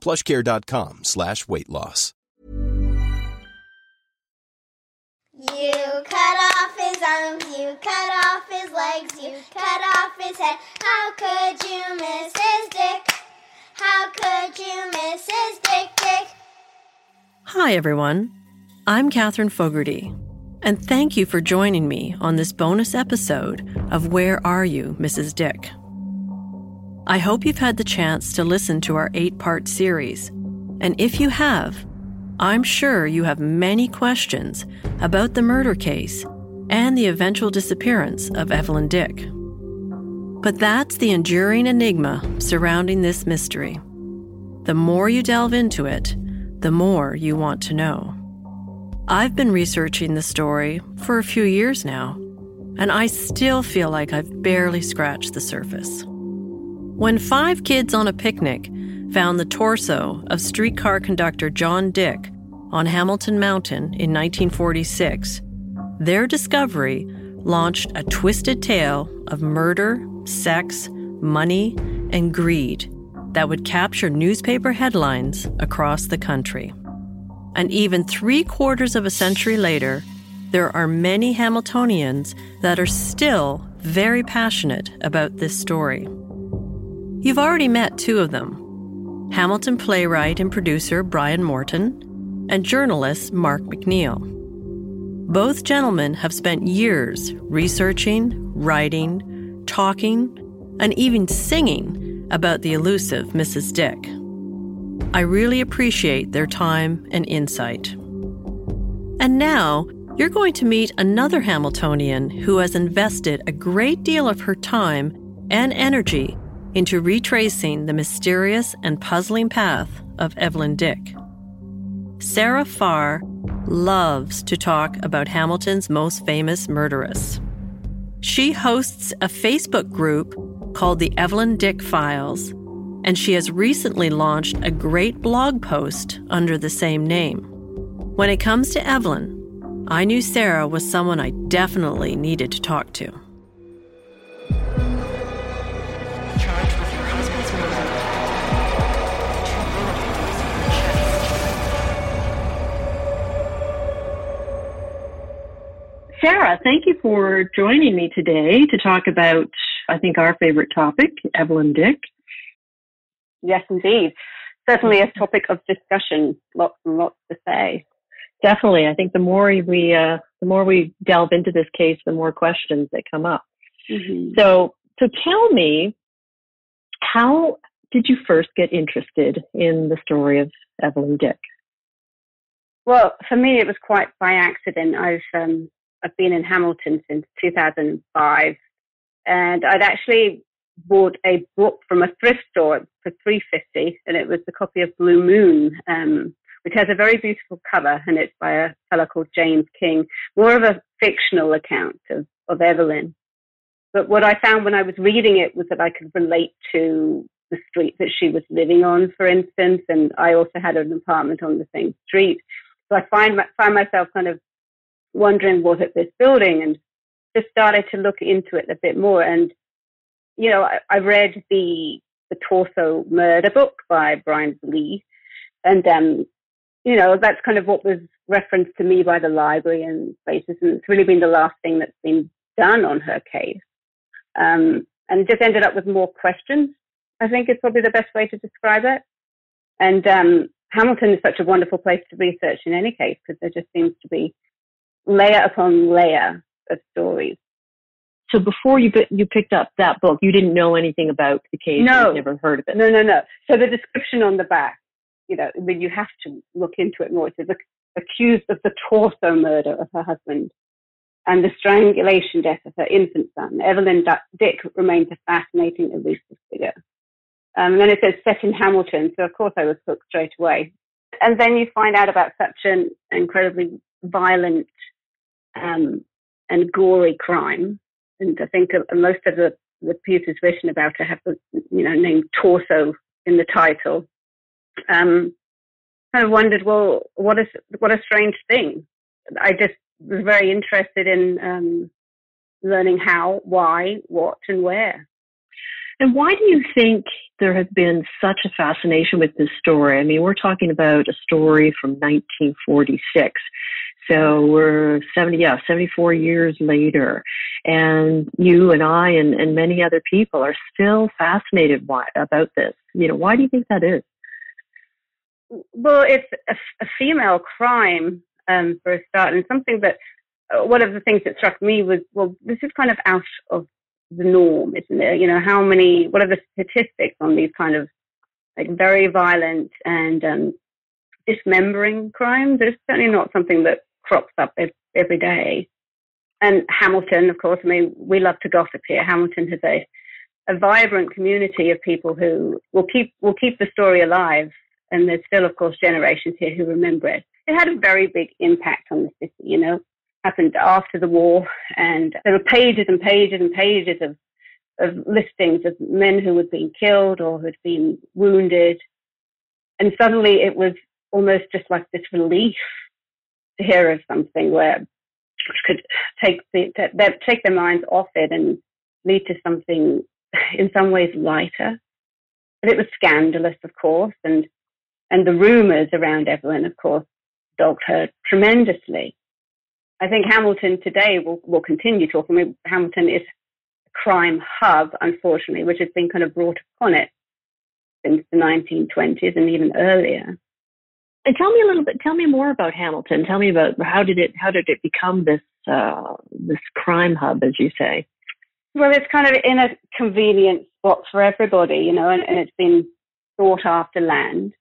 Plushcare.com slash weight loss. You cut off his arms, you cut off his legs, you cut off his head. How could you miss his dick? How could you miss his dick, dick? Hi, everyone. I'm Katherine Fogarty, and thank you for joining me on this bonus episode of Where Are You, Mrs. Dick? I hope you've had the chance to listen to our eight part series, and if you have, I'm sure you have many questions about the murder case and the eventual disappearance of Evelyn Dick. But that's the enduring enigma surrounding this mystery. The more you delve into it, the more you want to know. I've been researching the story for a few years now, and I still feel like I've barely scratched the surface. When five kids on a picnic found the torso of streetcar conductor John Dick on Hamilton Mountain in 1946, their discovery launched a twisted tale of murder, sex, money, and greed that would capture newspaper headlines across the country. And even three quarters of a century later, there are many Hamiltonians that are still very passionate about this story. You've already met two of them Hamilton playwright and producer Brian Morton, and journalist Mark McNeil. Both gentlemen have spent years researching, writing, talking, and even singing about the elusive Mrs. Dick. I really appreciate their time and insight. And now, you're going to meet another Hamiltonian who has invested a great deal of her time and energy into retracing the mysterious and puzzling path of Evelyn Dick. Sarah Farr loves to talk about Hamilton's most famous murderess. She hosts a Facebook group called the Evelyn Dick Files and she has recently launched a great blog post under the same name. When it comes to Evelyn, I knew Sarah was someone I definitely needed to talk to. Sarah, thank you for joining me today to talk about, I think, our favorite topic, Evelyn Dick. Yes, indeed. Certainly a topic of discussion. Lots and lots to say. Definitely. I think the more we uh, the more we delve into this case, the more questions that come up. Mm-hmm. So, so tell me, how did you first get interested in the story of Evelyn Dick? Well, for me, it was quite by accident. I've um, I've been in Hamilton since 2005, and I'd actually bought a book from a thrift store for 350 and it was the copy of Blue Moon, um, which has a very beautiful cover and it's by a fellow called James King, more of a fictional account of, of Evelyn. But what I found when I was reading it was that I could relate to the street that she was living on, for instance, and I also had an apartment on the same street. So I find, find myself kind of wondering what at this building and just started to look into it a bit more. And you know, I, I read the the Torso Murder book by Brian Vallée, and um, you know, that's kind of what was referenced to me by the library and places, and it's really been the last thing that's been done on her case, um, and just ended up with more questions. I think is probably the best way to describe it. And um, Hamilton is such a wonderful place to research in any case because there just seems to be layer upon layer of stories. So before you you picked up that book, you didn't know anything about the case. No, You'd never heard of it. No, no, no. So the description on the back, you know, I mean, you have to look into it more. It says accused of the torso murder of her husband and the strangulation death of her infant son. Evelyn Dick remains a fascinating, elusive figure. Um, and then it says set in Hamilton, so of course I was hooked straight away. And then you find out about such an incredibly violent um, and gory crime. And I think most of the, the pieces written about her have the you know name torso in the title. Um, of wondered, well, what is what a strange thing. I just was very interested in um, learning how, why, what, and where. And why do you think there has been such a fascination with this story? I mean, we're talking about a story from 1946. So we're 70, yeah, 74 years later. And you and I and, and many other people are still fascinated why, about this. You know, why do you think that is? Well, it's a, a female crime um, for a start, and something that uh, one of the things that struck me was, well, this is kind of out of the norm, isn't it? You know, how many, what are the statistics on these kind of like very violent and um, dismembering crimes? It's certainly not something that crops up every day. And Hamilton, of course, I mean, we love to gossip here. Hamilton has a, a vibrant community of people who will keep, will keep the story alive. And there's still, of course, generations here who remember it. It had a very big impact on the city, you know happened after the war, and there were pages and pages and pages of of listings of men who had been killed or who had been wounded, and suddenly it was almost just like this relief hear of something where which could take the that, take their minds off it and lead to something in some ways lighter. But it was scandalous, of course, and and the rumours around Evelyn, of course, dogged her tremendously. I think Hamilton today will, will continue talking. I mean, Hamilton is a crime hub, unfortunately, which has been kind of brought upon it since the 1920s and even earlier. And tell me a little bit. Tell me more about Hamilton. Tell me about how did it how did it become this uh, this crime hub, as you say? Well, it's kind of in a convenient spot for everybody, you know, and, and it's been sought after land.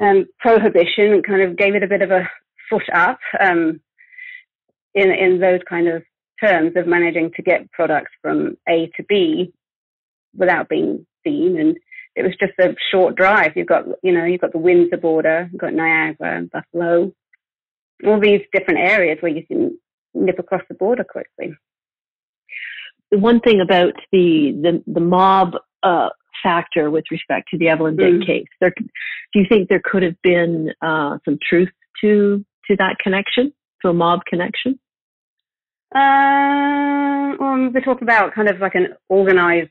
Um, prohibition kind of gave it a bit of a foot up. Um, in, in those kind of terms of managing to get products from A to B without being seen. And it was just a short drive. You've got, you know, you've got the Windsor border, you've got Niagara and Buffalo, all these different areas where you can nip across the border quickly. The one thing about the, the, the mob, uh, factor with respect to the Evelyn Dick mm. case, there, do you think there could have been, uh, some truth to, to that connection, to a mob connection? Uh, well, we're talking about kind of like an organized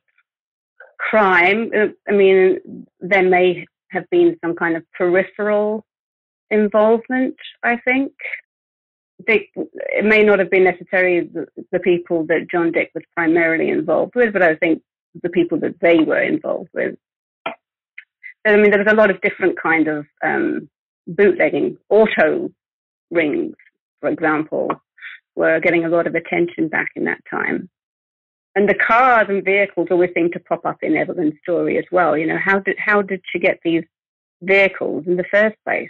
crime. Uh, I mean, there may have been some kind of peripheral involvement, I think. They, it may not have been necessarily the, the, people that John Dick was primarily involved with, but I think the people that they were involved with. I mean, there was a lot of different kind of um, bootlegging, auto rings, for example, were getting a lot of attention back in that time. And the cars and vehicles always seem to pop up in Evelyn's story as well. You know, how did how did she get these vehicles in the first place?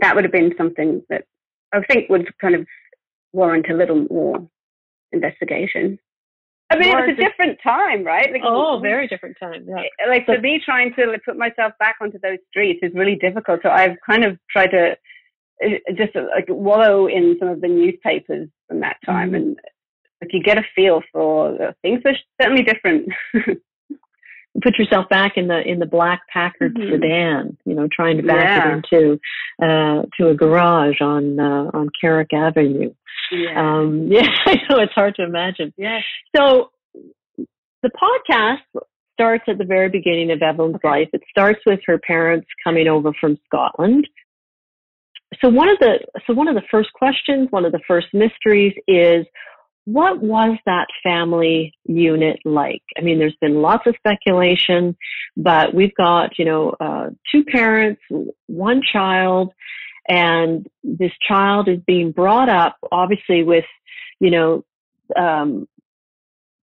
That would have been something that I think would kind of warrant a little more investigation. I mean, it was a different time, right? Like, oh, very different time. Yeah. Like for me, trying to put myself back onto those streets is really difficult. So I've kind of tried to just like wallow in some of the newspapers from that time, mm-hmm. and like you get a feel for things are certainly different. Put yourself back in the in the black Packard mm-hmm. sedan, you know, trying to back yeah. it into uh, to a garage on uh, on Carrick Avenue. Yeah. Um, yeah, I know it's hard to imagine. Yeah. So the podcast starts at the very beginning of Evelyn's okay. life. It starts with her parents coming over from Scotland so one of the so one of the first questions, one of the first mysteries is what was that family unit like? I mean, there's been lots of speculation, but we've got, you know, uh, two parents, one child, and this child is being brought up, obviously, with, you know, um,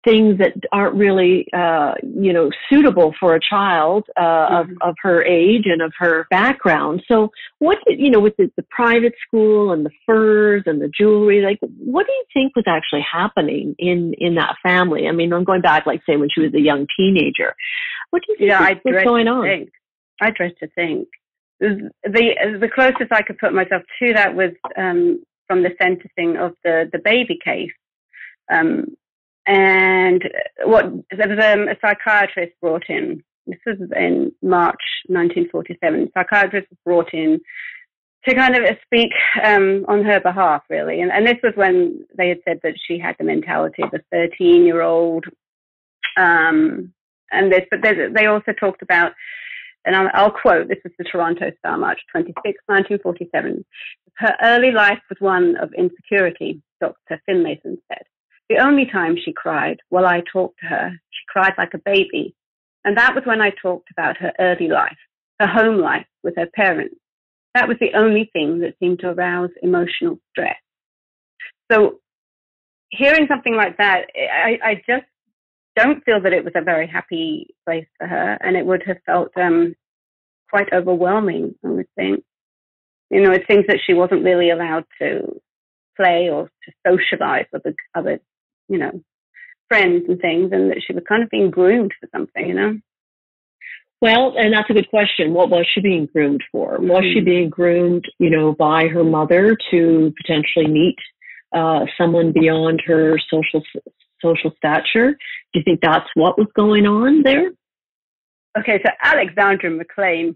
things that aren't really, uh, you know, suitable for a child uh, mm-hmm. of, of her age and of her background. So, what did, you know, with the, the private school and the furs and the jewelry, like, what do you think was actually happening in in that family? I mean, I'm going back, like, say, when she was a young teenager. What do you think yeah, was, was going on? Think. I dread to think. The the closest I could put myself to that was um, from the sentencing of the the baby case. Um, and what um, a psychiatrist brought in. This was in March 1947. Psychiatrist was brought in to kind of speak um, on her behalf, really. And, and, this was when they had said that she had the mentality of a 13 year old. Um, and this, but they also talked about, and I'll, I'll, quote, this was the Toronto Star, March 26, 1947. Her early life was one of insecurity, Dr. Finlayson said. The only time she cried while I talked to her, she cried like a baby. And that was when I talked about her early life, her home life with her parents. That was the only thing that seemed to arouse emotional stress. So hearing something like that, I, I just don't feel that it was a very happy place for her, and it would have felt um, quite overwhelming, I would think. You know, it seems that she wasn't really allowed to play or to socialize with other you know, friends and things, and that she was kind of being groomed for something, you know? Well, and that's a good question. What was she being groomed for? Was she hmm. being groomed, you know, by her mother to potentially meet uh, someone beyond her social social stature? Do you think that's what was going on there? Okay, so Alexandra McLean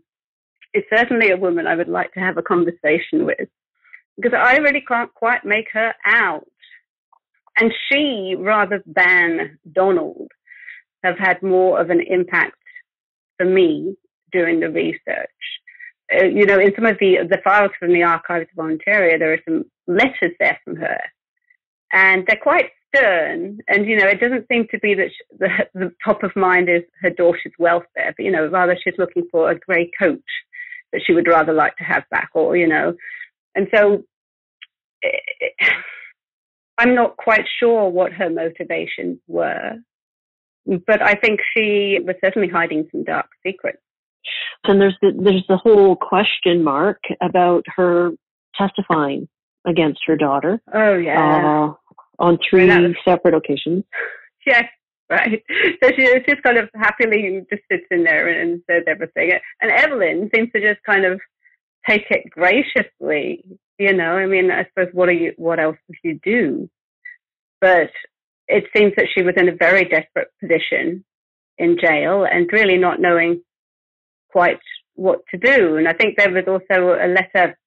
is certainly a woman I would like to have a conversation with because I really can't quite make her out. And she, rather than Donald, have had more of an impact for me during the research. Uh, you know, in some of the, the files from the archives of Ontario, there are some letters there from her. And they're quite stern. And, you know, it doesn't seem to be that she, the, the top of mind is her daughter's welfare, but, you know, rather she's looking for a grey coat that she would rather like to have back, or, you know. And so. It, it, I'm not quite sure what her motivations were, but I think she was certainly hiding some dark secrets. And there's the, there's the whole question mark about her testifying against her daughter. Oh yeah, uh, on three was, separate occasions. Yes, right. So she just kind of happily just sits in there and says everything. And Evelyn seems to just kind of take it graciously. You know, I mean, I suppose what are you? What else would you do? But it seems that she was in a very desperate position in jail and really not knowing quite what to do. And I think there was also a letter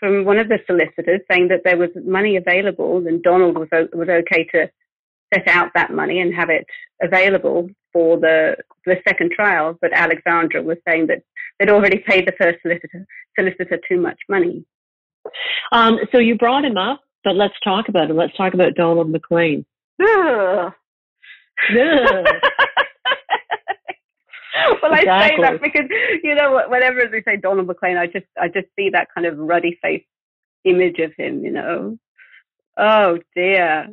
from one of the solicitors saying that there was money available and Donald was was okay to set out that money and have it available for the the second trial. But Alexandra was saying that they'd already paid the first solicitor solicitor too much money. Um, so you brought him up, but let's talk about him. Let's talk about Donald McLean. Ugh. Ugh. well, exactly. I say that because you know, whenever they say Donald McLean, I just I just see that kind of ruddy face image of him. You know, oh dear,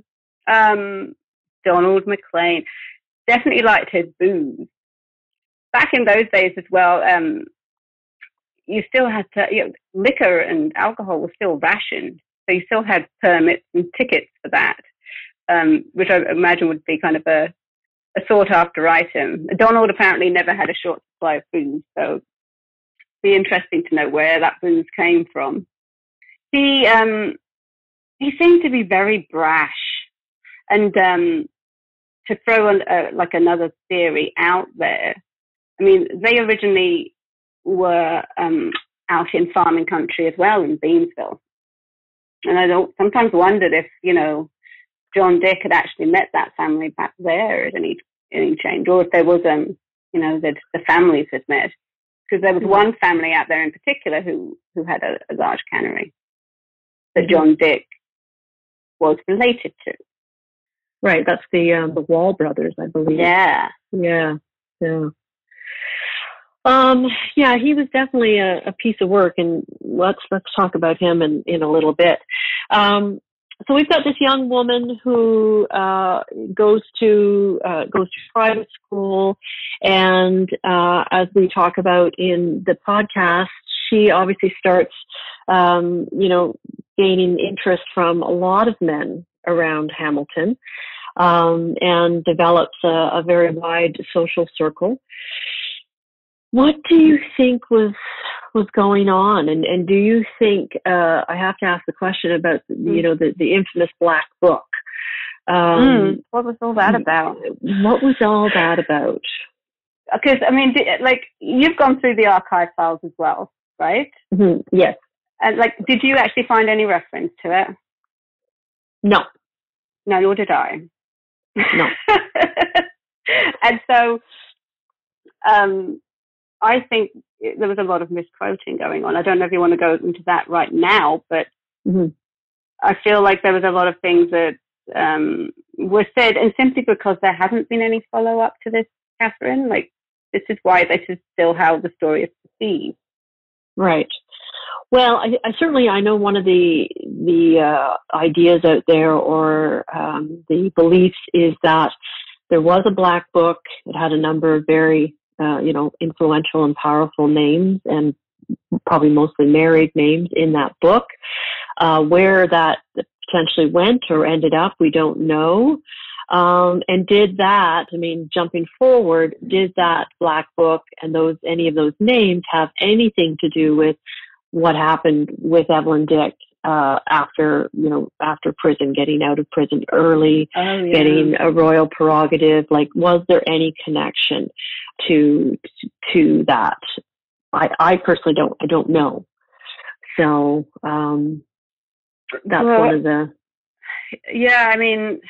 um, Donald McLean definitely liked his booze. Back in those days as well, um, you still had to, you know, liquor and alcohol was still rationed. So you still had permits and tickets for that, um, which I imagine would be kind of a, a sought after item. Donald apparently never had a short supply of booze, so it'd be interesting to know where that booze came from. He, um, he seemed to be very brash and, um, to throw an, uh, like another theory out there. I mean, they originally were um, out in farming country as well in Beamsville. And I don't sometimes wondered if, you know, John Dick had actually met that family back there at any any change, or if there was um, you know, that the families had met. Because there was mm-hmm. one family out there in particular who who had a, a large cannery that mm-hmm. John Dick was related to. Right. That's the um, the Wall brothers, I believe. Yeah. Yeah. Yeah. Um, yeah, he was definitely a, a, piece of work, and let's let's talk about him in, in a little bit. Um, so we've got this young woman who uh, goes to uh, goes to private school, and uh, as we talk about in the podcast, she obviously starts, um, you know, gaining interest from a lot of men around Hamilton, um, and develops a, a very wide social circle. What do you think was was going on, and and do you think uh, I have to ask the question about you hmm. know the the infamous black book? Um, mm, what was all that about? What was all that about? Because I mean, like you've gone through the archive files as well, right? Mm-hmm. Yes. And like, did you actually find any reference to it? No. No, nor did I. No. and so, um, I think there was a lot of misquoting going on. I don't know if you want to go into that right now, but mm-hmm. I feel like there was a lot of things that um, were said, and simply because there hasn't been any follow up to this, Catherine, like this is why this is still how the story is perceived. Right. Well, I, I certainly I know one of the the uh, ideas out there or um, the beliefs is that there was a black book. It had a number of very uh, you know, influential and powerful names and probably mostly married names in that book. Uh, where that potentially went or ended up, we don't know. Um, and did that, I mean, jumping forward, did that black book and those, any of those names have anything to do with what happened with Evelyn Dick uh, after you know after prison, getting out of prison early, oh, yeah. getting a royal prerogative. Like, was there any connection to to that? I I personally don't I don't know. So um, that's well, one of the. Yeah, I mean,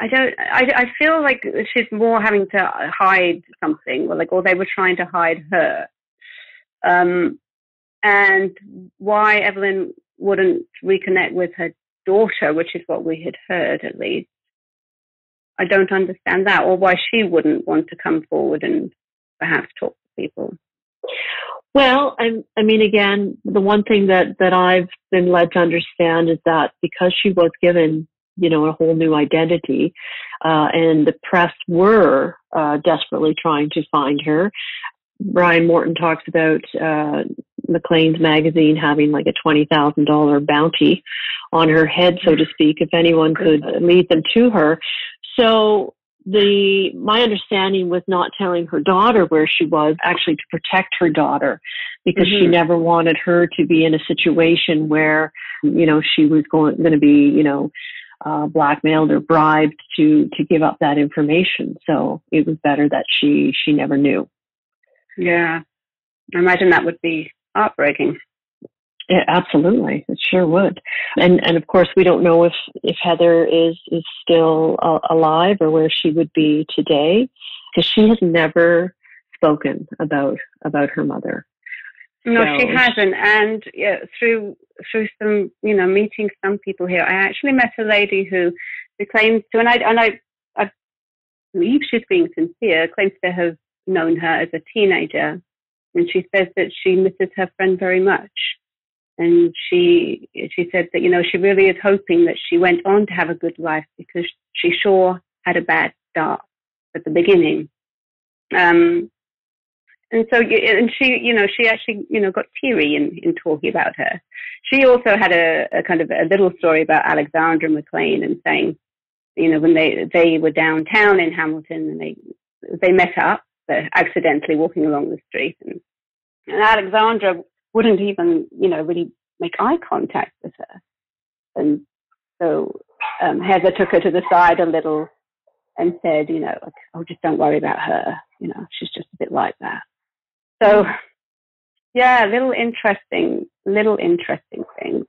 I don't. I, I feel like she's more having to hide something, or like, or they were trying to hide her. Um, and why Evelyn wouldn't reconnect with her daughter, which is what we had heard at least. I don't understand that, or why she wouldn't want to come forward and perhaps talk to people. Well, I, I mean, again, the one thing that, that I've been led to understand is that because she was given, you know, a whole new identity, uh, and the press were uh, desperately trying to find her, Brian Morton talks about uh, Maclean's magazine having like a twenty thousand dollar bounty on her head, so to speak, if anyone could lead them to her. So the my understanding was not telling her daughter where she was actually to protect her daughter because mm-hmm. she never wanted her to be in a situation where you know she was going going to be you know uh, blackmailed or bribed to to give up that information so it was better that she she never knew yeah. I imagine that would be heartbreaking. Yeah, absolutely, it sure would. And and of course, we don't know if if Heather is is still uh, alive or where she would be today, because she has never spoken about about her mother. No, so, she hasn't. And yeah, through through some you know meeting some people here, I actually met a lady who who claims to, and I and I I believe she's being sincere, claims to have known her as a teenager. And she says that she misses her friend very much. And she, she said that, you know, she really is hoping that she went on to have a good life because she sure had a bad start at the beginning. Um, and so, and she, you know, she actually, you know, got teary in, in talking about her. She also had a, a kind of a little story about Alexandra mclean and saying, you know, when they, they were downtown in Hamilton and they, they met up accidentally walking along the street. And, and Alexandra wouldn't even, you know, really make eye contact with her. And so um, Heather took her to the side a little and said, you know, oh, just don't worry about her. You know, she's just a bit like that. So, yeah, little interesting, little interesting things.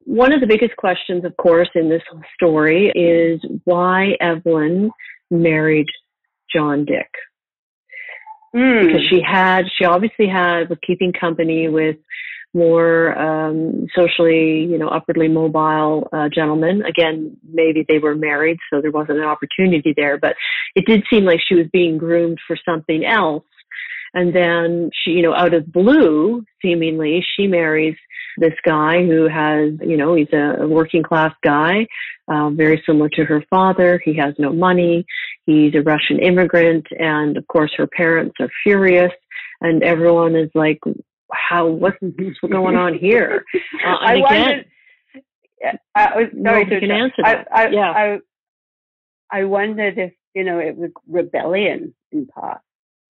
One of the biggest questions, of course, in this story is why Evelyn married John Dick. Mm. Because she had, she obviously had, was keeping company with, more um, socially, you know, upwardly mobile uh, gentleman. Again, maybe they were married, so there wasn't an opportunity there, but it did seem like she was being groomed for something else. And then she, you know, out of blue, seemingly, she marries this guy who has, you know, he's a working class guy, uh, very similar to her father. He has no money. He's a Russian immigrant. And of course, her parents are furious. And everyone is like, how, what's going on here? Uh, I again, wondered, I was sorry to can answer that. I, I, yeah. I, I wondered if, you know, it was rebellion in part.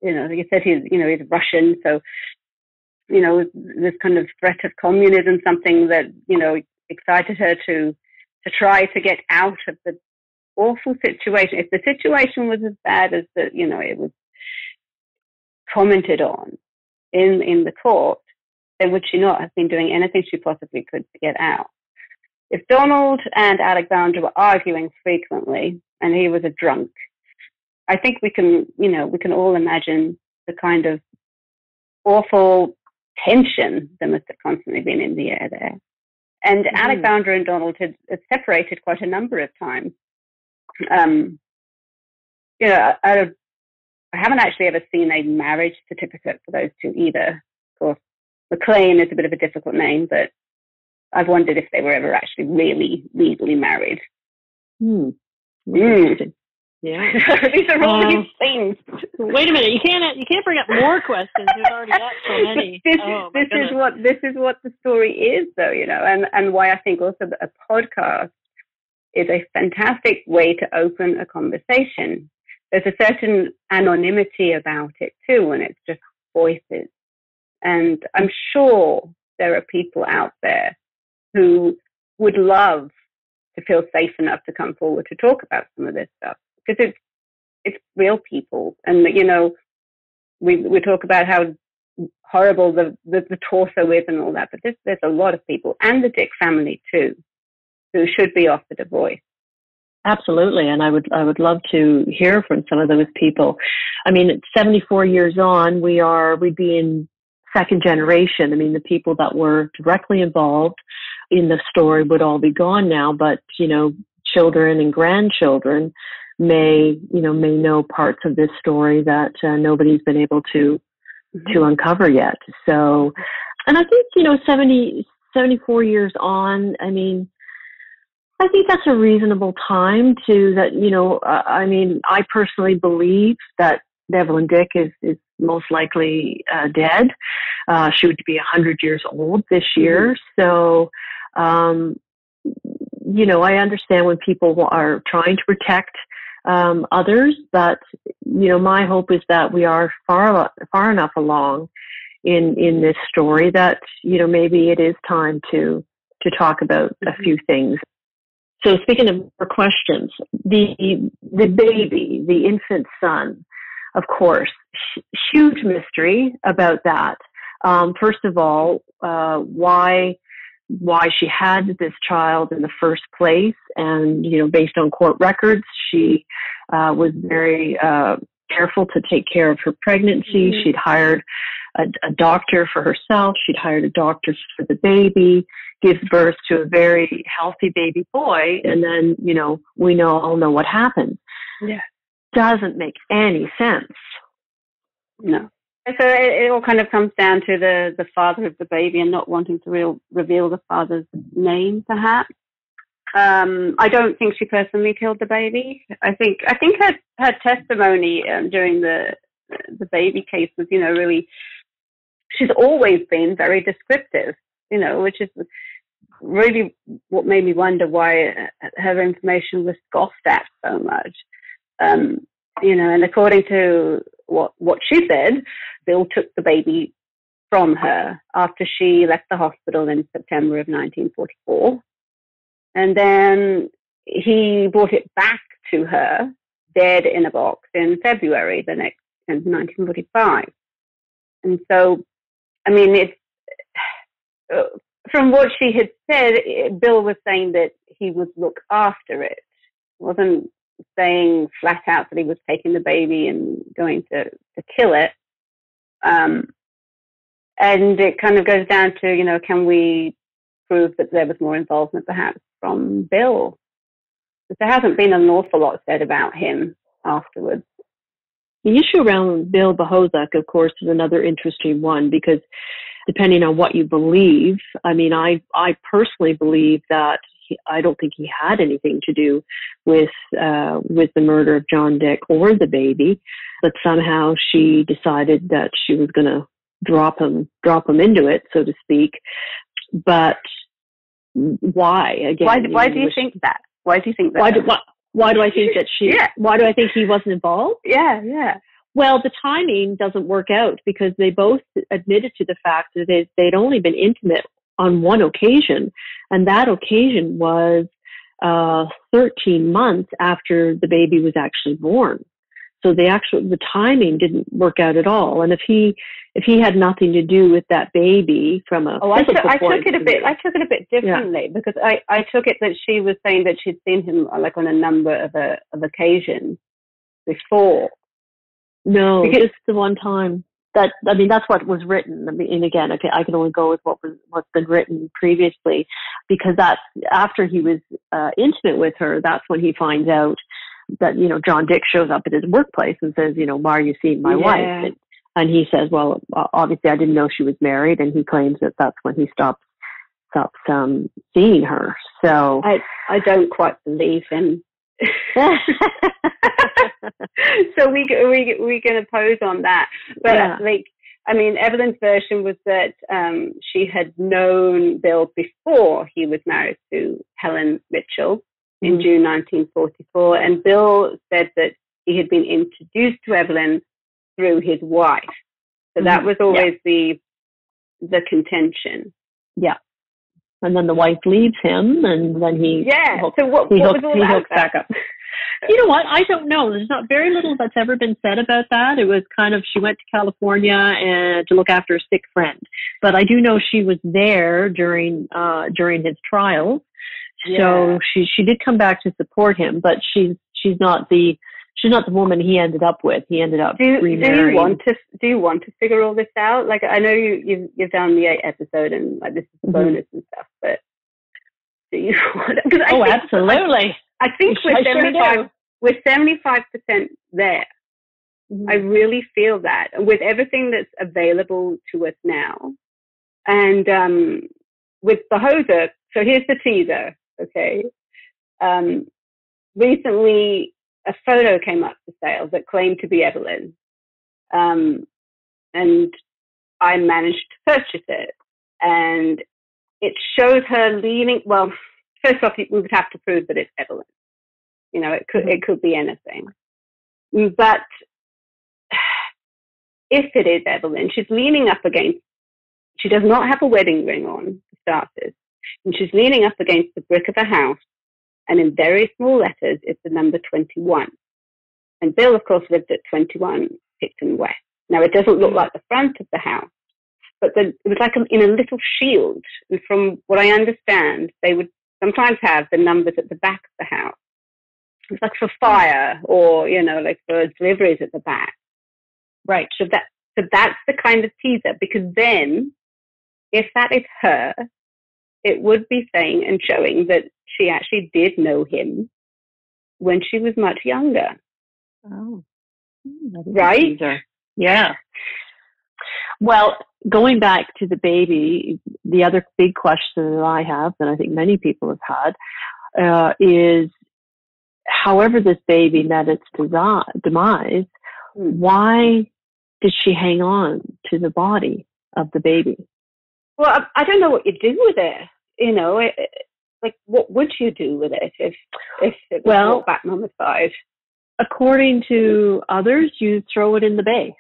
You know, like you said, he's, you know, he's Russian, so you know, this kind of threat of communism, something that, you know, excited her to, to try to get out of the awful situation. If the situation was as bad as the, you know, it was commented on in, in the court, then would she not have been doing anything she possibly could to get out? If Donald and Alexandra were arguing frequently and he was a drunk, I think we can, you know, we can all imagine the kind of awful tension that must have constantly been in the air there. And mm-hmm. And Donald had, had, separated quite a number of times. Um, you know, I, I, haven't actually ever seen a marriage certificate for those two either. Of course, McLean is a bit of a difficult name, but I've wondered if they were ever actually really legally married. Hmm. Mm. Yeah, these are all um, these things. Wait a minute, you can't you can't bring up more questions. We've already got so many. this oh, this is what this is what the story is, though. You know, and and why I think also a podcast is a fantastic way to open a conversation. There's a certain anonymity about it too, when it's just voices, and I'm sure there are people out there who would love to feel safe enough to come forward to talk about some of this stuff because it's it's real people, and you know, we we talk about how horrible the, the, the torso is and all that, but there's there's a lot of people, and the Dick family too, who should be offered a voice. Absolutely, and I would I would love to hear from some of those people. I mean, 74 years on, we are we'd be in second generation. I mean, the people that were directly involved in the story would all be gone now, but you know, children and grandchildren may you know may know parts of this story that uh, nobody's been able to mm-hmm. to uncover yet so and i think you know 70 74 years on i mean i think that's a reasonable time to that you know uh, i mean i personally believe that Evelyn Dick is is most likely uh, dead uh, she would be 100 years old this year mm-hmm. so um, you know, I understand when people are trying to protect um, others. But you know, my hope is that we are far far enough along in in this story that you know maybe it is time to to talk about a few things. So speaking of more questions, the the baby, the infant son, of course, huge mystery about that. Um, first of all, uh, why why she had this child in the first place. And, you know, based on court records, she uh, was very uh, careful to take care of her pregnancy. Mm-hmm. She'd hired a, a, doctor for herself. She'd hired a doctor for the baby, gives birth to a very healthy baby boy. And then, you know, we know all know what happened. Yeah. Doesn't make any sense. No. So it, it, all kind of comes down to the, the father of the baby and not wanting to real, reveal the father's name, perhaps. Um, I don't think she personally killed the baby. I think I think her her testimony um, during the the baby case was, you know, really. She's always been very descriptive, you know, which is really what made me wonder why uh, her information was scoffed at so much. Um, you know, and according to what what she said, Bill took the baby from her after she left the hospital in September of 1944. And then he brought it back to her, dead in a box, in February the next, in 1945. And so, I mean, it's, uh, from what she had said, Bill was saying that he would look after it. wasn't saying flat out that he was taking the baby and going to, to kill it. Um, and it kind of goes down to, you know, can we prove that there was more involvement perhaps from Bill? But there hasn't been an awful lot said about him afterwards. The issue around Bill Bohozuk, of course, is another interesting one because depending on what you believe, I mean, I, I personally believe that he, I don't think he had anything to do with, uh, with the murder of John Dick or the baby, but somehow she decided that she was going to drop him, drop him into it, so to speak. But why again? Why, why do you think that? Why do you think that? Why do, why, why do I think that she? Yeah. Why do I think he wasn't involved? Yeah, yeah. Well, the timing doesn't work out because they both admitted to the fact that they, they'd only been intimate on one occasion, and that occasion was uh, 13 months after the baby was actually born. So the actual the timing didn't work out at all. And if he if he had nothing to do with that baby from a oh, I, took, I took it a bit. I took it a bit differently yeah. because I, I took it that she was saying that she'd seen him uh, like on a number of a, uh, of occasions before. No, because, just the one time. That I mean, that's what was written. I mean, and again, okay, I can only go with what was what's been written previously, because that's after he was uh, intimate with her. That's when he finds out that you know John Dick shows up at his workplace and says, you know, why are you seeing my yeah. wife? And, and he says, well, obviously I didn't know she was married, and he claims that that's when he stops stops um, seeing her. So I I don't quite believe him. so we we we can oppose on that, but yeah. like I mean, Evelyn's version was that um, she had known Bill before he was married to Helen Mitchell, in mm. June 1944. And Bill said that he had been introduced to Evelyn through his wife. So mm. that mm-hmm. was always yeah. the the contention. Yeah. And then the wife leaves him, and then he yeah. Hooks, so what, he what hooks, was all he that hooks back up. You know what? I don't know. There's not very little that's ever been said about that. It was kind of she went to California and to look after a sick friend, but I do know she was there during uh, during his trials, yeah. So she she did come back to support him, but she's she's not the she's not the woman he ended up with. He ended up do, remarrying. Do you want to do you want to figure all this out? Like I know you you've, you've done the eight episode and like this is the mm-hmm. bonus and stuff, but do you want? To, oh, think, absolutely. I, I think we're seventy five we're seventy five percent there. Mm-hmm. I really feel that with everything that's available to us now, and um, with the hoser. So here's the teaser. Okay. Um, recently, a photo came up for sale that claimed to be Evelyn. Um, and I managed to purchase it. And it shows her leaning, well, first off, we would have to prove that it's Evelyn. You know, it could, mm-hmm. it could be anything. Mm, but if it is Evelyn, she's leaning up against, she does not have a wedding ring on, for starters and she's leaning up against the brick of a house, and in very small letters is the number 21. And Bill, of course, lived at 21 Picton West. Now, it doesn't look mm-hmm. like the front of the house, but the, it was like a, in a little shield. And from what I understand, they would sometimes have the numbers at the back of the house. It's like for fire or, you know, like for deliveries at the back. Right. So that, so that's the kind of teaser because then if that is her, it would be saying and showing that she actually did know him when she was much younger. Oh, right? Yeah. Well, going back to the baby, the other big question that I have, and I think many people have had, uh, is however this baby met its demise, hmm. why did she hang on to the body of the baby? Well, I, I don't know what you'd do with it. You know, it, like what would you do with it if if it was well, back mummified? According to others, you throw it in the bay.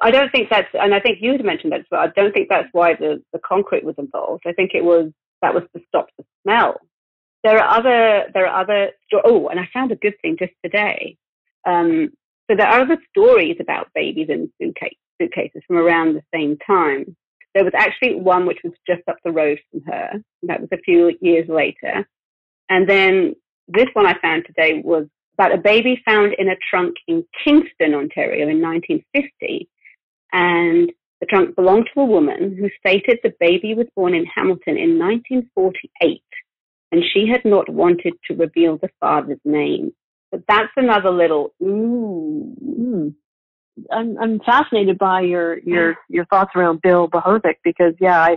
I don't think that's, and I think you had mentioned that as well. I don't think that's why the, the concrete was involved. I think it was that was to stop the smell. There are other, there are other. Oh, and I found a good thing just today. Um, so there are other stories about babies in suitcase, suitcases from around the same time. There was actually one which was just up the road from her. That was a few years later. And then this one I found today was about a baby found in a trunk in Kingston, Ontario in 1950. And The trunk belonged to a woman who stated the baby was born in Hamilton in 1948 and she had not wanted to reveal the father's name. But that's another little ooh. I'm I'm fascinated by your your your thoughts around Bill Bohozuk because yeah I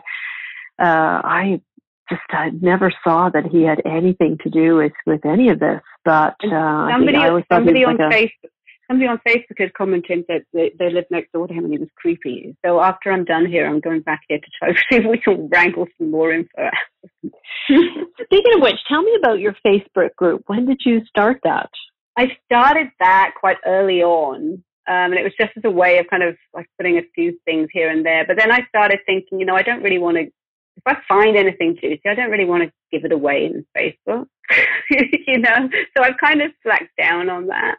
uh, I just I never saw that he had anything to do with with any of this. But uh, somebody I, I somebody on like Facebook somebody on Facebook had commented that they, they lived next door to him and he was creepy. So after I'm done here, I'm going back here to try to see if we can wrangle some more info. Speaking of which, tell me about your Facebook group. When did you start that? I started that quite early on. Um, and it was just as a way of kind of like putting a few things here and there. But then I started thinking, you know, I don't really want to, if I find anything juicy, I don't really want to give it away in Facebook, you know? So I've kind of slacked down on that.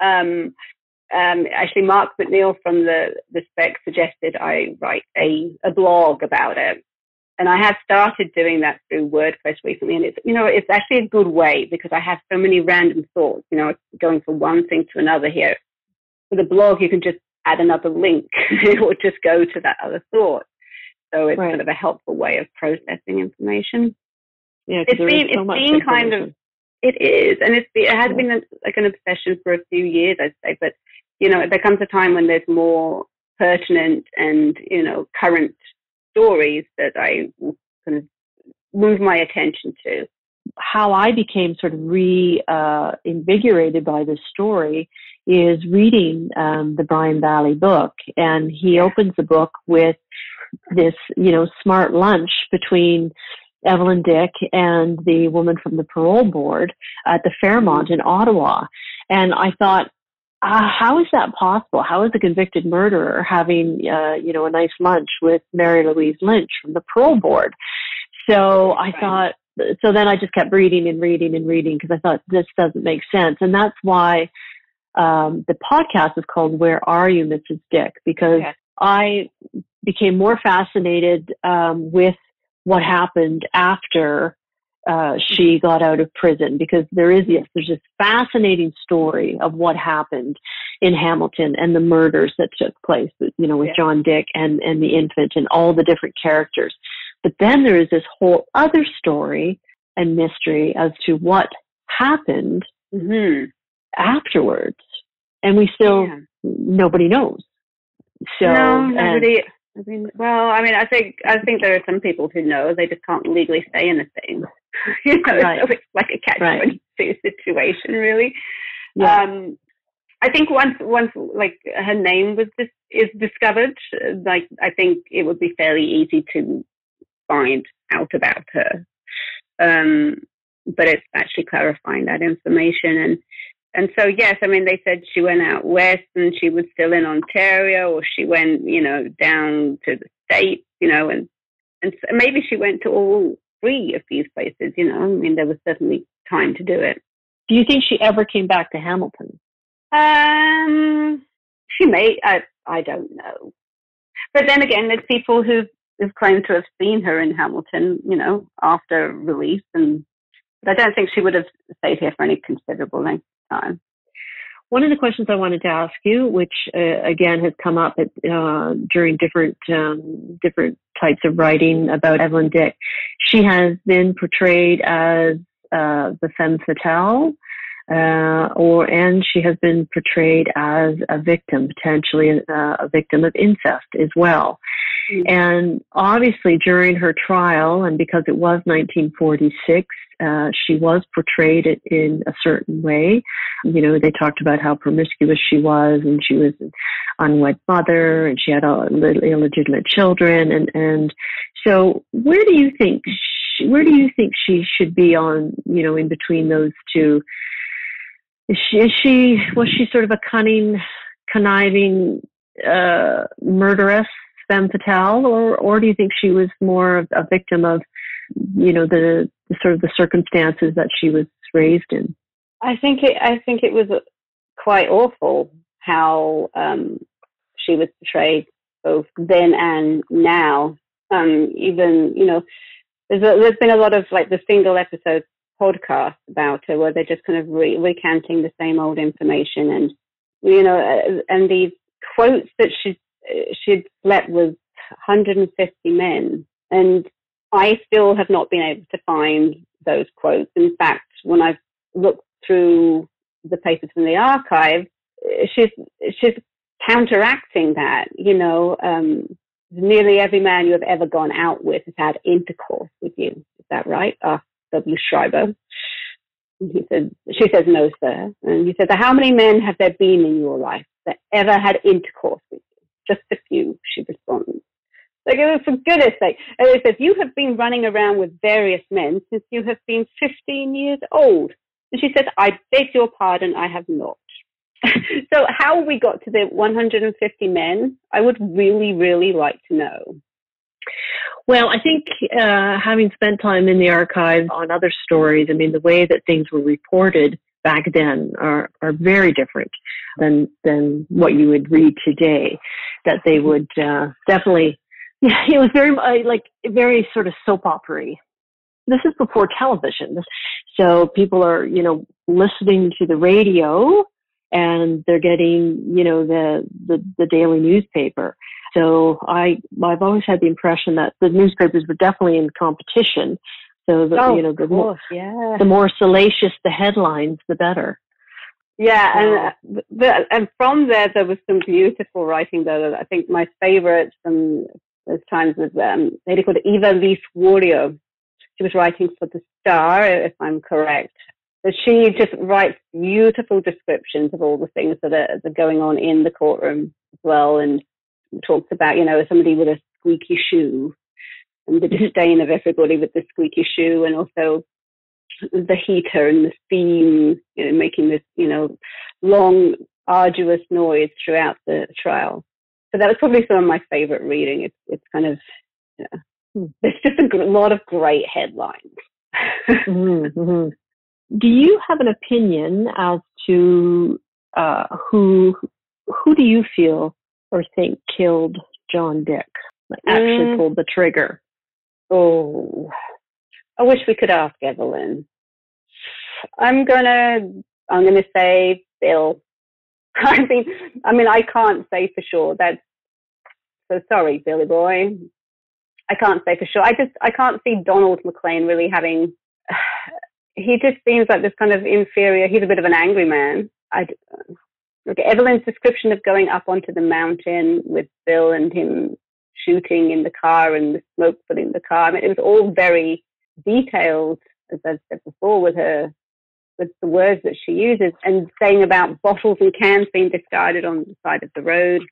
Um, um, actually, Mark McNeil from the, the spec suggested I write a, a blog about it. And I have started doing that through WordPress recently. And it's, you know, it's actually a good way because I have so many random thoughts, you know, going from one thing to another here. With a blog, you can just add another link or just go to that other thought. So it's right. kind of a helpful way of processing information. Yeah, it's been, so it's been kind of, it is, and it's it has been like an obsession for a few years, I'd say. But you know, there comes a time when there's more pertinent and you know current stories that I kind of move my attention to. How I became sort of reinvigorated uh, by this story is reading um, the Brian Vallée book, and he opens the book with this, you know, smart lunch between Evelyn Dick and the woman from the parole board at the Fairmont in Ottawa. And I thought, uh, how is that possible? How is a convicted murderer having, uh, you know, a nice lunch with Mary Louise Lynch from the parole board? So I thought, so then I just kept reading and reading and reading because I thought this doesn't make sense. And that's why um, the podcast is called Where Are You, Mrs. Dick? Because I became more fascinated um, with what happened after uh, she got out of prison because there is yes there's this fascinating story of what happened in Hamilton and the murders that took place you know with yeah. John Dick and and the infant and all the different characters but then there is this whole other story and mystery as to what happened mm-hmm. afterwards and we still yeah. nobody knows so no, nobody I mean, well, I mean, I think I think there are some people who know they just can't legally say anything. you know, right. so it's like a catch twenty two situation, really. Yeah. Um, I think once once like her name was dis- is discovered, like I think it would be fairly easy to find out about her. Um, but it's actually clarifying that information and and so yes, I mean they said she went out west and she was still in Ontario, or she went, you know, down to the states, you know, and and so maybe she went to all three of these places. You know, I mean there was certainly time to do it. Do you think she ever came back to Hamilton? Um, she may. I I don't know. But then again, there's people who've, who've claimed to have seen her in Hamilton, you know, after release, and but I don't think she would have stayed here for any considerable length time. One of the questions I wanted to ask you, which uh, again has come up at, uh, during different um, different types of writing about Evelyn Dick, she has been portrayed as uh, the femme fatale, uh, or and she has been portrayed as a victim, potentially uh, a victim of incest as well. Mm-hmm. And obviously, during her trial, and because it was 1946, uh, she was portrayed in a certain way. You know, they talked about how promiscuous she was, and she was an unwed mother, and she had a little illegitimate children, and and so where do you think she, where do you think she should be on? You know, in between those two. Is she, is she was she sort of a cunning, conniving uh, murderess, femme fatale, or or do you think she was more of a victim of you know the, the sort of the circumstances that she was raised in. I think it. I think it was quite awful how um, she was portrayed both then and now. Um, even you know, there's a, there's been a lot of like the single episode podcast about her where they're just kind of re- recanting the same old information and you know, uh, and these quotes that she she'd slept with 150 men. And I still have not been able to find those quotes. In fact, when I've looked through the papers from the archive, she's she's counteracting that. You know, um, nearly every man you have ever gone out with has had intercourse with you. Is that right? Uh, W. Schreiber. he said, she says, no, sir. And he said, how many men have there been in your life that ever had intercourse with? Just a few, she responds. Like, for goodness sake. And he says, you have been running around with various men since you have been 15 years old. And she says, I beg your pardon, I have not. so how we got to the 150 men, I would really, really like to know. Well, I think uh, having spent time in the archive on other stories, I mean, the way that things were reported back then are, are very different than than what you would read today. That they would uh, definitely, yeah, it was very like very sort of soap opery. This is before television, so people are you know listening to the radio and they're getting, you know, the, the, the daily newspaper. So I, I've always had the impression that the newspapers were definitely in competition. So the, oh, you know, the more, yeah. the more salacious the headlines, the better. Yeah, and uh, the, and from there there was some beautiful writing though. I think my favorite from those times was um, a lady called Eva Lis Wuorio. She was writing for the Star, if I'm correct, but she just writes beautiful descriptions of all the things that are, that are going on in the courtroom as well, and talks about you know somebody with a squeaky shoe and the disdain of everybody with the squeaky shoe, and also the heater and the steam, you know, making this you know long, arduous noise throughout the trial. So that was probably some of my favorite reading. It's it's kind of yeah, hmm. there's just a lot of great headlines. mm-hmm do you have an opinion as to uh, who who do you feel or think killed John Dick? Like actually mm. pulled the trigger. Oh, I wish we could ask Evelyn. I'm gonna I'm gonna say Bill. I mean, I mean, I can't say for sure. That's so sorry, Billy boy. I can't say for sure. I just I can't see Donald McLean really having he just seems like this kind of inferior. He's a bit of an angry man. I Evelyn's description of going up onto the mountain with Bill and him shooting in the car and the smoke filling the car. I mean, it was all very detailed, as I've said before, with her with the words that she uses and saying about bottles and cans being discarded on the side of the road.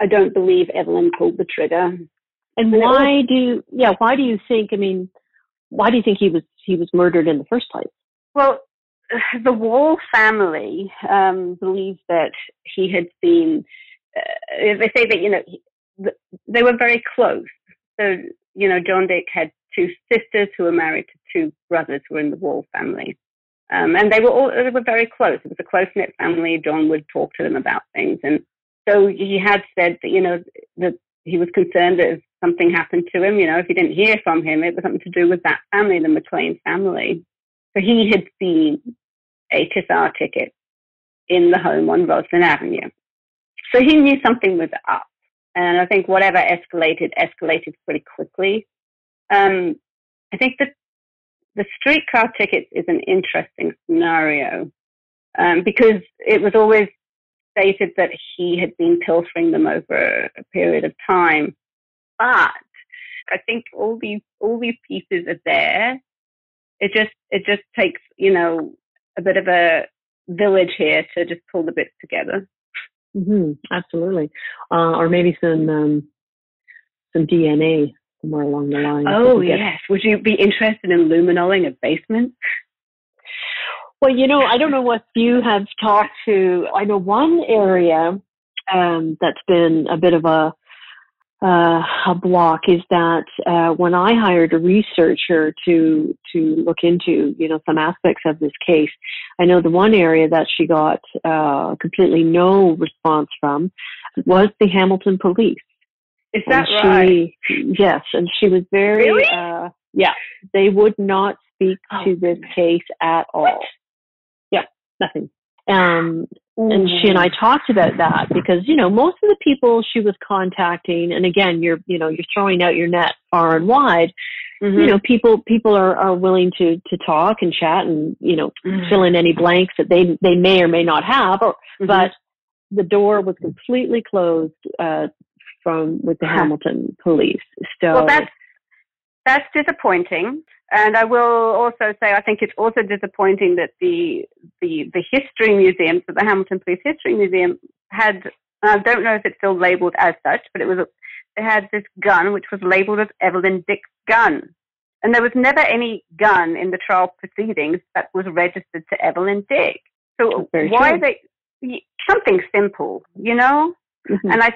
I don't believe Evelyn pulled the trigger. And, and why was, do yeah? Why do you think? I mean, why do you think he was he was murdered in the first place? Well, the Wall family um, believes that he had seen. Uh, they say that you know they were very close. So you know, John Dick had two sisters who were married to two brothers who were in the Wall family, um, and they were all they were very close. It was a close knit family. John would talk to them about things, and so he had said that you know that he was concerned that if something happened to him, you know, if he didn't hear from him, it was something to do with that family, the McLean family. So he had seen a TSR ticket in the home on Rosslyn Avenue. So he knew something was up. And I think whatever escalated, escalated pretty quickly. Um, I think that the streetcar tickets is an interesting scenario um, because it was always stated that he had been pilfering them over a period of time. But I think all these all these pieces are there. It just it just takes you know a bit of a village here to just pull the bits together. Mm-hmm, absolutely, uh, or maybe some um, some DNA somewhere along the line. Oh yes, would you be interested in luminolling a basement? Well, you know, I don't know what you have talked to. I know one area um, that's been a bit of a uh, a block is that uh, when I hired a researcher to to look into you know some aspects of this case, I know the one area that she got uh, completely no response from was the Hamilton police. Is that and right? Yes, and she was very really? uh, yeah. They would not speak oh, to this case at all. What? Yeah, nothing. Um, and she and I talked about that because you know most of the people she was contacting, and again, you're you know you're throwing out your net far and wide. Mm-hmm. You know, people people are, are willing to to talk and chat and you know mm-hmm. fill in any blanks that they they may or may not have, or, mm-hmm. but the door was completely closed uh, from with the Hamilton police. So well, that's that's disappointing. And I will also say I think it's also disappointing that the the the history museum, so the Hamilton Police History Museum, had I don't know if it's still labelled as such, but it was they had this gun which was labelled as Evelyn Dick's gun, and there was never any gun in the trial proceedings that was registered to Evelyn Dick. So why true. they something simple, you know? Mm-hmm. And I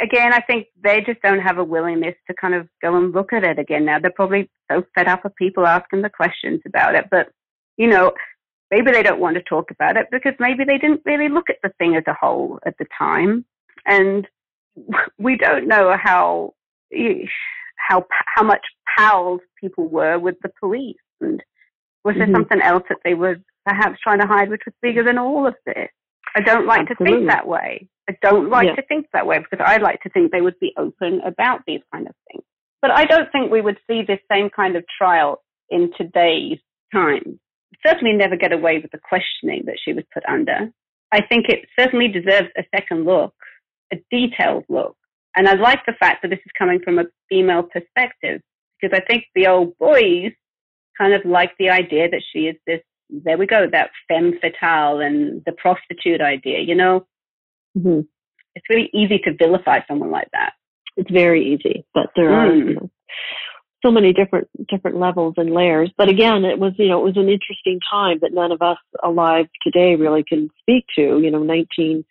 again, I think they just don't have a willingness to kind of go and look at it again now. They're probably so fed up of people asking the questions about it. But, you know, maybe they don't want to talk about it because maybe they didn't really look at the thing as a whole at the time. And we don't know how, how, how much pals people were with the police. And was there mm-hmm. something else that they were perhaps trying to hide which was bigger than all of this? I don't like Absolutely. to think that way. I don't like yeah. to think that way because I like to think they would be open about these kind of things. But I don't think we would see this same kind of trial in today's time. Certainly never get away with the questioning that she was put under. I think it certainly deserves a second look, a detailed look. And I like the fact that this is coming from a female perspective because I think the old boys kind of like the idea that she is this, there we go, that femme fatale and the prostitute idea, you know? Mm-hmm. It's really easy to vilify someone like that. It's very easy, but there mm. are you know, so many different different levels and layers. But again, it was you know it was an interesting time that none of us alive today really can speak to. You know, 19,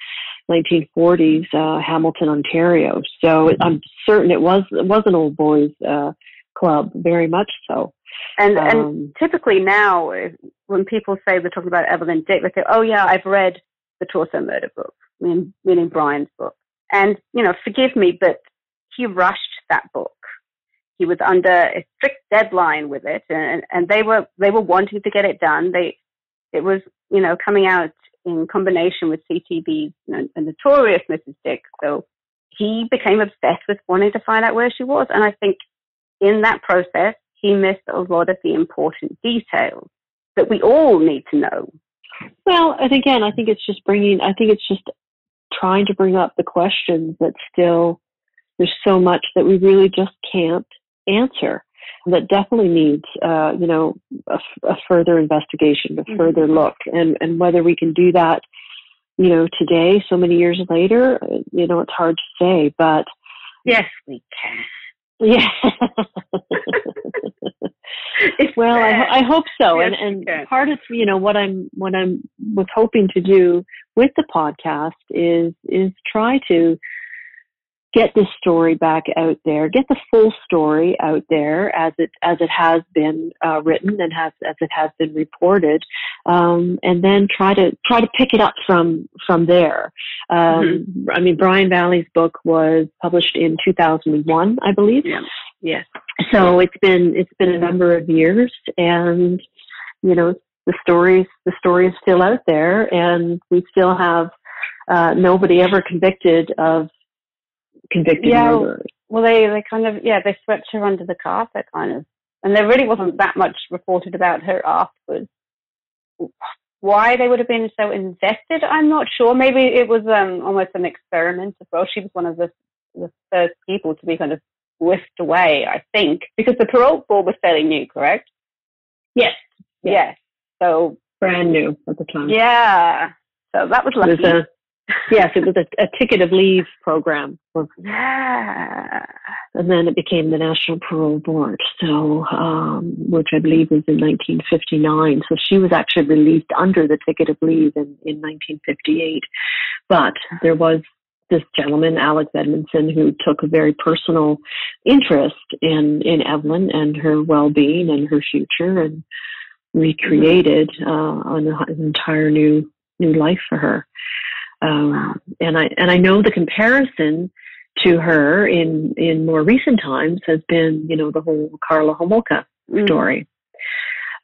1940s uh, Hamilton, Ontario. So I'm certain it was it was an old boys uh, club, very much so. And um, and typically now, when people say they're talking about Evelyn Dick, they say, "Oh yeah, I've read the Torso Murder book." Meaning Brian's book. And, you know, forgive me, but he rushed that book. He was under a strict deadline with it, and, and they were they were wanting to get it done. They it was you know coming out in combination with CTV's you know, notorious Mrs. Dick. So he became obsessed with wanting to find out where she was, and I think in that process he missed a lot of the important details that we all need to know. Well, and again, I think it's just bringing. I think it's just trying to bring up the questions that still there's so much that we really just can't answer that definitely needs uh, you know a, a, further investigation a mm-hmm. further look and and whether we can do that you know today so many years later you know it's hard to say but yes we can yeah. Well I, I hope so yes, and and part of you know what i'm what i'm was hoping to do with the podcast is is try to get this story back out there, get the full story out there as it as it has been uh, written and has as it has been reported, um, and then try to try to pick it up from from there. Um, mm-hmm. I mean, Brian Vallée's book was published in 2001, I believe. Yeah. Yes. So it's been it's been a number of years, and you know the stories the story is still out there, and we still have uh, nobody ever convicted of convicted yeah, murderers. Well, they they kind of yeah they swept her under the carpet kind of, and there really wasn't that much reported about her afterwards. Why they would have been so invested, I'm not sure. Maybe it was um, almost an experiment as well. She was one of the the first people to be kind of whisked away, I think, because the parole board was fairly new, correct? Yes. Yes. So brand new at the time. Yeah. So that was lucky. It was a, yes, it was a, a, ticket of leave program. Yeah. And then it became the National Parole Board, so um, which I believe was in 1959. So she was actually released under the ticket of leave in, in 1958. But there was this gentleman, Alex Edmondson, who took a very personal interest in in Evelyn and her well being and her future, and recreated uh, an, an entire new new life for her. Um, and I and I know the comparison to her in in more recent times has been you know the whole Karla Homolka mm. story,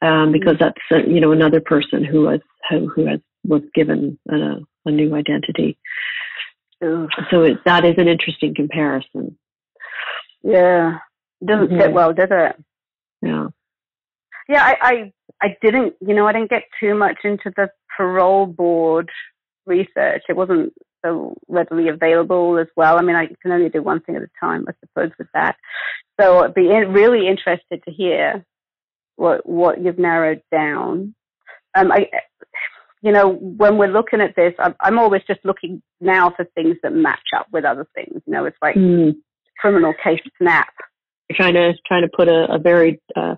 um, because that's uh, you know another person who has who, who has was given a, a new identity. So it, that is an interesting comparison. Yeah, doesn't mm-hmm. fit well, does it? Yeah. Yeah, I, I, I didn't, you know, I didn't get too much into the parole board research. It wasn't so readily available as well. I mean, I can only do one thing at a time, I suppose, with that. So I'd be really interested to hear what what you've narrowed down. Um, I, you know, when we're looking at this, I'm, I'm, always just looking now for things that match up with other things. You know, it's like mm. criminal case snap. Trying to trying to put a, a very uh,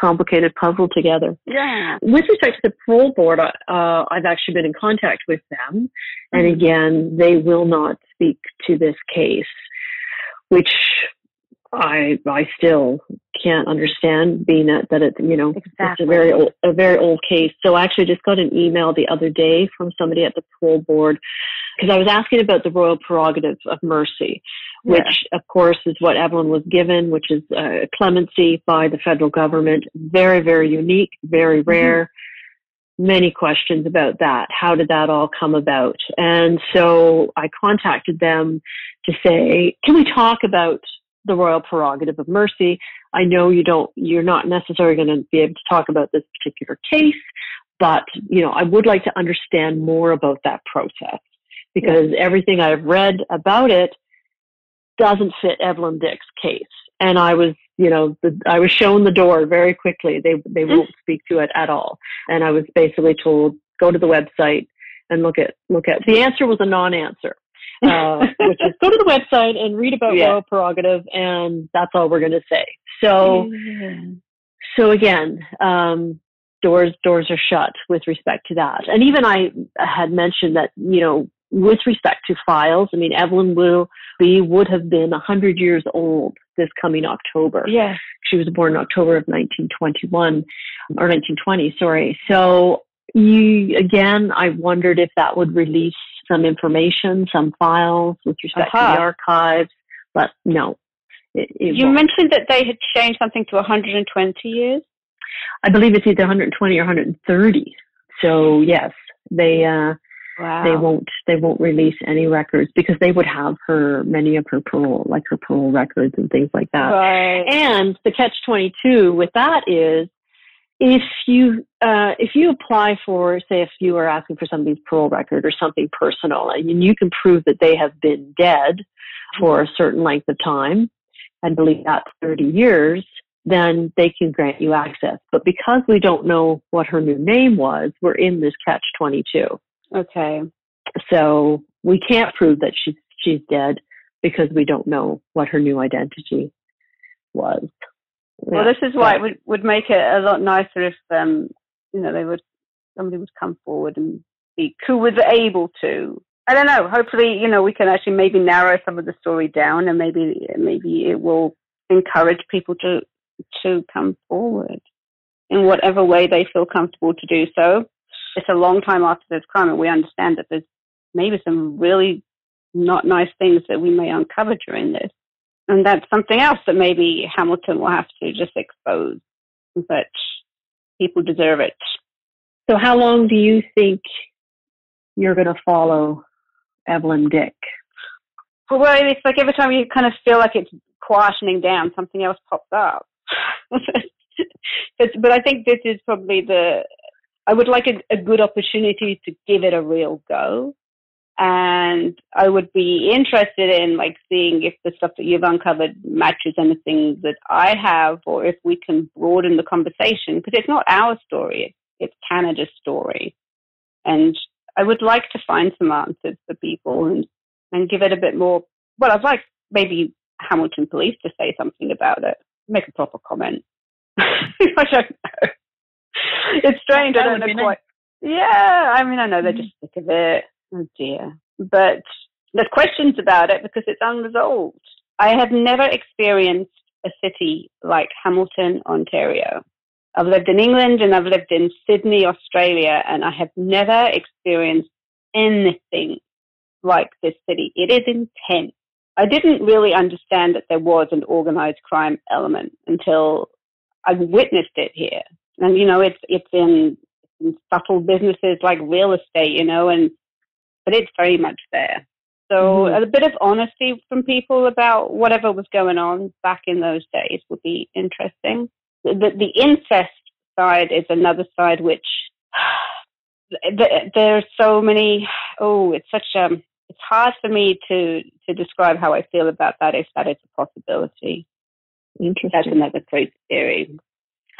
complicated puzzle together. Yeah. With respect to the parole board, uh, I've actually been in contact with them, mm-hmm. and again, they will not speak to this case, which I I still can't understand being that that it you know exactly. it's a very old, a very old case. So I actually just got an email the other day from somebody at the parole board because I was asking about the royal prerogative of mercy, which yeah. of course is what Evelyn was given, which is uh, clemency by the federal government. Very very unique, very mm-hmm. rare. Mm-hmm. Many questions about that. How did that all come about? And so I contacted them to say, can we talk about the royal prerogative of mercy. I know you don't, you're not necessarily going to be able to talk about this particular case, but, you know, I would like to understand more about that process because everything I've read about it doesn't fit Evelyn Dick's case. And I was, you know, the, I was shown the door very quickly. They, they mm-hmm. won't speak to it at all. And I was basically told, go to the website and look at, look at, the answer was a non-answer. Uh, which is go to the website and read about yeah. royal prerogative, and that's all we're going to say. So, so again, um, doors doors are shut with respect to that. And even I had mentioned that you know with respect to files, I mean Evelyn will be would have been hundred years old this coming October. Yeah, she was born in October of 1921 or 1920. Sorry. So you again, I wondered if that would release some information, some files with respect uh-huh. to the archives, but no. It, it you won't. mentioned that they had changed something to 120 years. I believe it's either 120 or 130. So yes, they uh, wow. they won't they won't release any records because they would have her many of her parole like her parole records and things like that. Right. And the catch 22 with that is if you uh, if you apply for say if you are asking for somebody's parole record or something personal and you can prove that they have been dead for a certain length of time i believe that's 30 years then they can grant you access but because we don't know what her new name was we're in this catch 22 okay so we can't prove that she's she's dead because we don't know what her new identity was well, this is why it would, would make it a lot nicer if, um, you know, they would, somebody would come forward and speak who was able to. I don't know. Hopefully, you know, we can actually maybe narrow some of the story down, and maybe maybe it will encourage people to to come forward in whatever way they feel comfortable to do so. It's a long time after this crime, and we understand that there's maybe some really not nice things that we may uncover during this. And that's something else that maybe Hamilton will have to just expose. But people deserve it. So, how long do you think you're going to follow Evelyn Dick? Well, it's like every time you kind of feel like it's quietening down, something else pops up. but, but I think this is probably the. I would like a, a good opportunity to give it a real go and I would be interested in like seeing if the stuff that you've uncovered matches anything that I have, or if we can broaden the conversation because it's not our story; it's, Canada's story, and I would like to find some answers for people and and give it a bit more. Well, I'd like maybe Hamilton Police to say something about it, make a proper comment. I don't know. It's strange. I don't know quite. Nice. Yeah, I mean, I know they're mm-hmm. just sick of it Oh dear. But there's questions about it because it's unresolved. I have never experienced a city like Hamilton, Ontario. I've lived in England and I've lived in Sydney, Australia, and I have never experienced anything like this city. It is intense. I didn't really understand that there was an organized crime element until I witnessed it here. And you know, it's it's in and subtle businesses like real estate, you know, and but it's very much there. So mm-hmm. a bit of honesty from people about whatever was going on back in those days would be interesting. The, the, the incest side is another side which there's so many. Oh, it's such a. Um, it's hard for me to to describe how I feel about that. If that is a possibility, interesting. That's another crazy theory.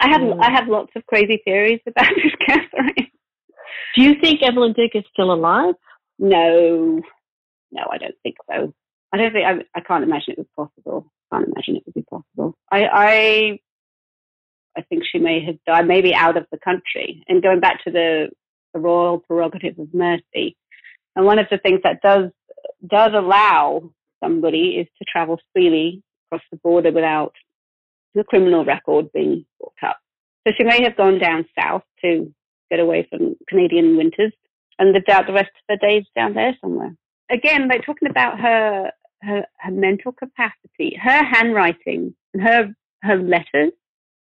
I have mm. I have lots of crazy theories about this, Catherine. Do you think Evelyn Dick is still alive? No, no, I don't think so. I don't think I, I can't imagine it was possible. I can't imagine it would be possible. I, I I think she may have died, maybe out of the country. And going back to the, the royal prerogative of mercy, and one of the things that does does allow somebody is to travel freely across the border without the criminal record being brought up. So she may have gone down south to get away from Canadian winters and lived out the rest of her days down there somewhere. Again, like talking about her her, her mental capacity, her handwriting and her her letters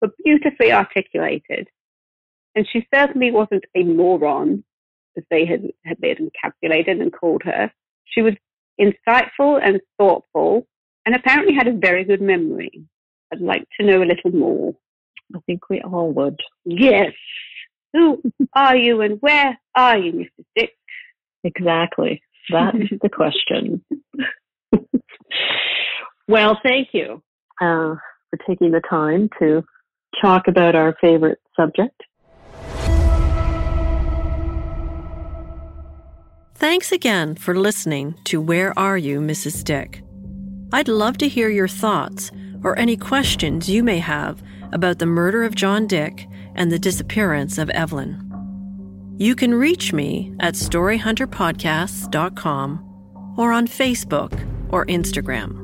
were beautifully articulated. And she certainly wasn't a moron, as they had, had been encapsulated and called her. She was insightful and thoughtful and apparently had a very good memory. I'd like to know a little more. I think we all would. Yes. Who are you and where are you, Mrs. Dick? Exactly. That's the question. well, thank you uh, for taking the time to talk about our favorite subject. Thanks again for listening to Where Are You, Mrs. Dick? I'd love to hear your thoughts or any questions you may have about the murder of John Dick and the disappearance of Evelyn. You can reach me at storyhunterpodcasts.com or on Facebook or Instagram.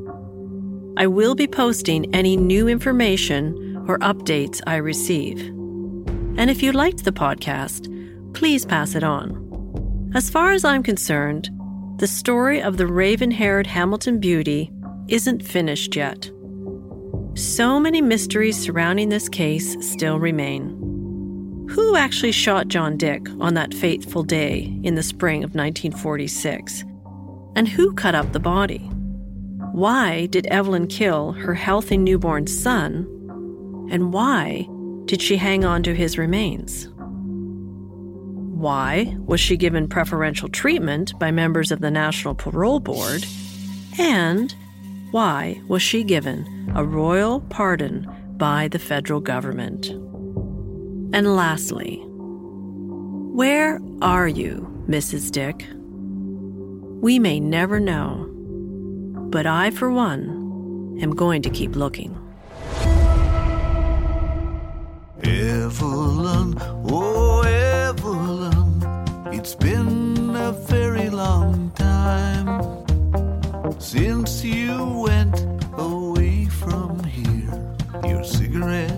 I will be posting any new information or updates I receive. And if you liked the podcast, please pass it on. As far as I'm concerned, the story of the raven haired Hamilton Beauty isn't finished yet. So many mysteries surrounding this case still remain. Who actually shot John Dick on that fateful day in the spring of 1946? And who cut up the body? Why did Evelyn kill her healthy newborn son? And why did she hang on to his remains? Why was she given preferential treatment by members of the National Parole Board? And why was she given a royal pardon by the federal government? And lastly, where are you, Mrs. Dick? We may never know, but I, for one, am going to keep looking. Evelyn, oh Evelyn, it's been a very long time since you went away from here. Your cigarette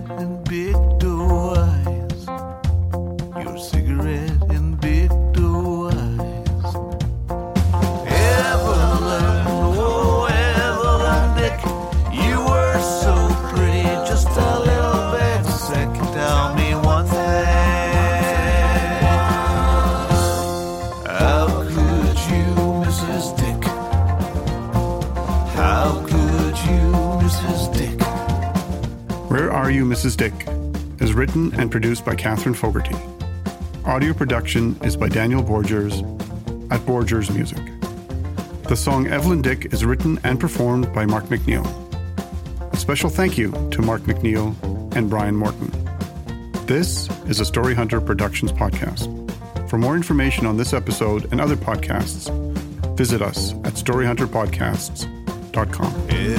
Mrs. Dick? is written and produced by Catherine Fogarty. Audio production is by Daniel Borgers at Borgers Music. The song Evelyn Dick is written and performed by Mark McNeil. A special thank you to Mark McNeil and Brian Morton. This is a Story Hunter Productions podcast. For more information on this episode and other podcasts, visit us at storyhunterpodcasts.com.